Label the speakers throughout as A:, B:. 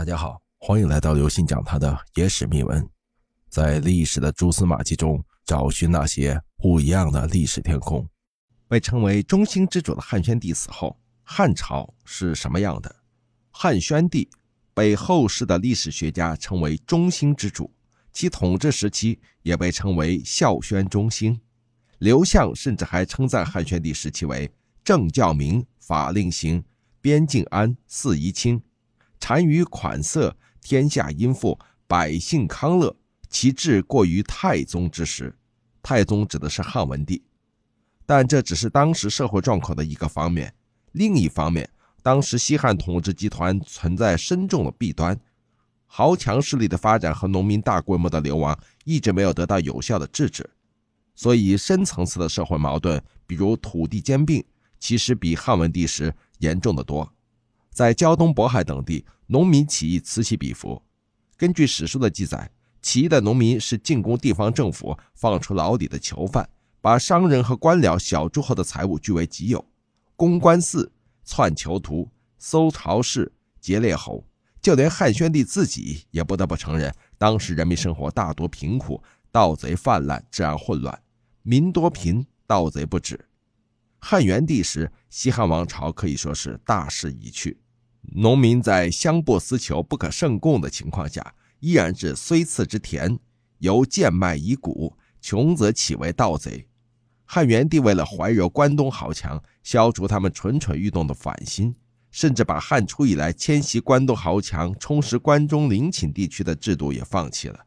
A: 大家好，欢迎来到刘信讲他的野史秘闻，在历史的蛛丝马迹中找寻那些不一样的历史天空。被称为中兴之主的汉宣帝死后，汉朝是什么样的？汉宣帝被后世的历史学家称为中兴之主，其统治时期也被称为孝宣中兴。刘向甚至还称赞汉宣帝时期为政教明，法令行，边境安，四夷清。单于款色，天下殷富，百姓康乐。其治过于太宗之时，太宗指的是汉文帝，但这只是当时社会状况的一个方面。另一方面，当时西汉统治集团存在深重的弊端，豪强势力的发展和农民大规模的流亡一直没有得到有效的制止，所以深层次的社会矛盾，比如土地兼并，其实比汉文帝时严重的多。在胶东、渤海等地，农民起义此起彼伏。根据史书的记载，起义的农民是进攻地方政府，放出牢底的囚犯，把商人和官僚、小诸侯的财物据为己有，攻官寺、篡囚徒、搜朝市、劫列侯。就连汉宣帝自己也不得不承认，当时人民生活大多贫苦，盗贼泛滥，治安混乱，民多贫，盗贼不止。汉元帝时，西汉王朝可以说是大势已去，农民在相不思求、不可胜供的情况下，依然是虽次之田，犹贱卖以谷，穷则岂为盗贼？汉元帝为了怀柔关东豪强，消除他们蠢蠢欲动的反心，甚至把汉初以来迁徙关东豪强、充实关中陵寝地区的制度也放弃了。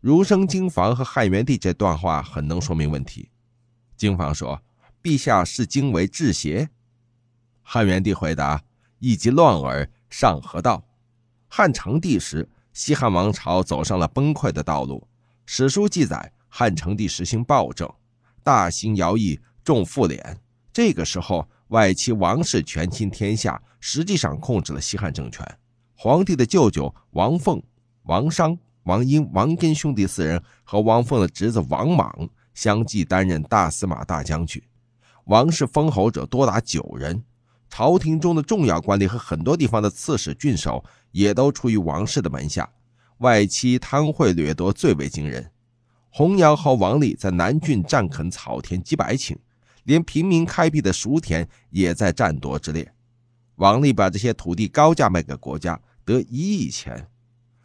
A: 儒生经房和汉元帝这段话很能说明问题。经房说。陛下视经为治邪？汉元帝回答：“以及乱耳，上河道？”汉成帝时，西汉王朝走上了崩溃的道路。史书记载，汉成帝实行暴政，大兴徭役，重赋敛。这个时候，外戚王氏权倾天下，实际上控制了西汉政权。皇帝的舅舅王凤、王商、王英、王根兄弟四人和王凤的侄子王莽相继担任大司马大将军。王室封侯者多达九人，朝廷中的重要官吏和很多地方的刺史、郡守也都出于王室的门下。外戚贪贿掠夺最为惊人。洪尧和王立在南郡占垦草田几百顷，连平民开辟的熟田也在占夺之列。王立把这些土地高价卖给国家，得一亿钱。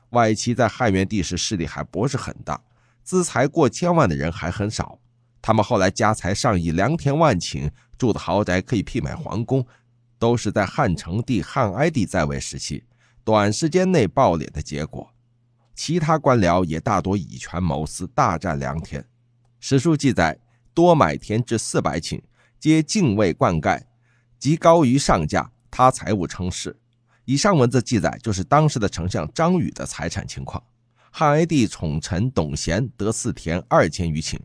A: 外戚在汉元帝时势力还不是很大，资财过千万的人还很少。他们后来家财上亿，良田万顷，住的豪宅可以媲美皇宫，都是在汉成帝、汉哀帝在位时期短时间内暴敛的结果。其他官僚也大多以权谋私，大占良田。史书记载，多买田至四百顷，皆敬畏灌溉，即高于上价，他财物称是。以上文字记载，就是当时的丞相张宇的财产情况。汉哀帝宠臣董贤得四田二千余顷。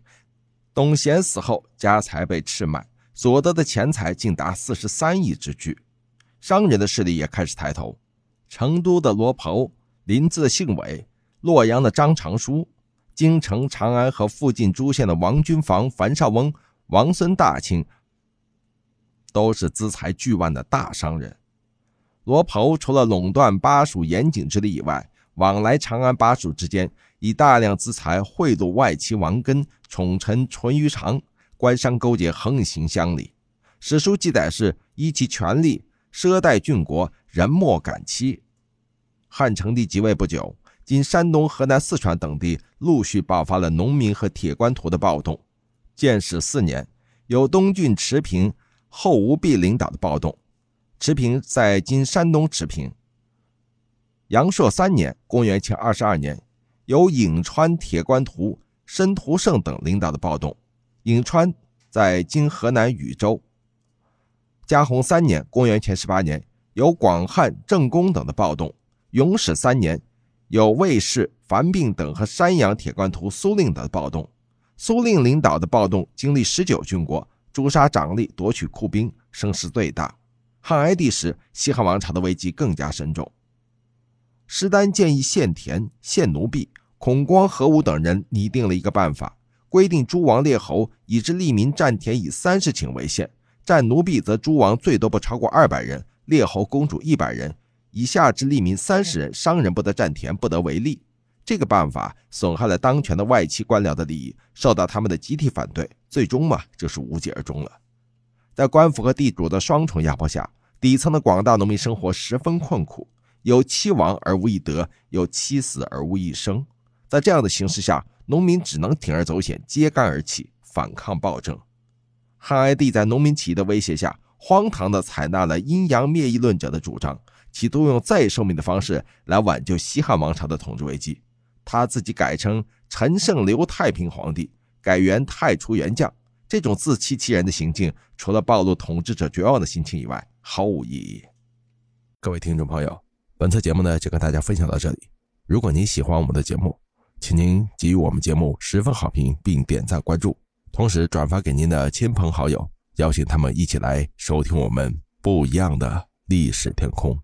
A: 董贤死后，家财被赤卖，所得的钱财竟达四十三亿之巨。商人的势力也开始抬头。成都的罗袍、临淄的信伟、洛阳的张长书、京城长安和附近诸县的王君房、樊少翁、王孙大卿，都是资财巨万的大商人。罗袍除了垄断巴蜀盐井之力以外，往来长安、巴蜀之间，以大量资财贿赂外戚王根。宠臣淳于长，官商勾结，横行乡里。史书记载是依其权力，奢待郡国，人莫敢欺。汉成帝即位不久，今山东、河南、四川等地陆续爆发了农民和铁官图的暴动。建始四年，由东郡持平、后吴弼领导的暴动。持平在今山东持平。阳朔三年（公元前二十二年），由颍川铁官图。申屠胜等领导的暴动，颍川在今河南禹州。嘉弘三年（公元前十八年），有广汉郑公等的暴动；永始三年，有魏氏、樊并等和山阳铁官图苏令等的暴动。苏令领导的暴动经历十九郡国，诛杀长吏，夺取库兵，声势最大。汉哀帝时，西汉王朝的危机更加深重。施丹建议限田、限奴婢。孔光、何武等人拟定了一个办法，规定诸王列侯以至利民占田以三十顷为限，占奴婢则诸王最多不超过二百人，列侯公主一百人，以下至利民三十人，商人不得占田，不得为利。这个办法损害了当权的外戚官僚的利益，受到他们的集体反对，最终嘛就是无疾而终了。在官府和地主的双重压迫下，底层的广大农民生活十分困苦，有妻亡而无一得，有妻死而无一生。在这样的形势下，农民只能铤而走险，揭竿而起，反抗暴政。汉哀帝在农民起义的威胁下，荒唐地采纳了阴阳灭义论者的主张，企图用再受命的方式来挽救西汉王朝的统治危机。他自己改称陈胜刘太平皇帝，改元太初元将。这种自欺欺人的行径，除了暴露统治者绝望的心情以外，毫无意义。各位听众朋友，本次节目呢就跟大家分享到这里。如果您喜欢我们的节目，请您给予我们节目十分好评，并点赞关注，同时转发给您的亲朋好友，邀请他们一起来收听我们不一样的历史天空。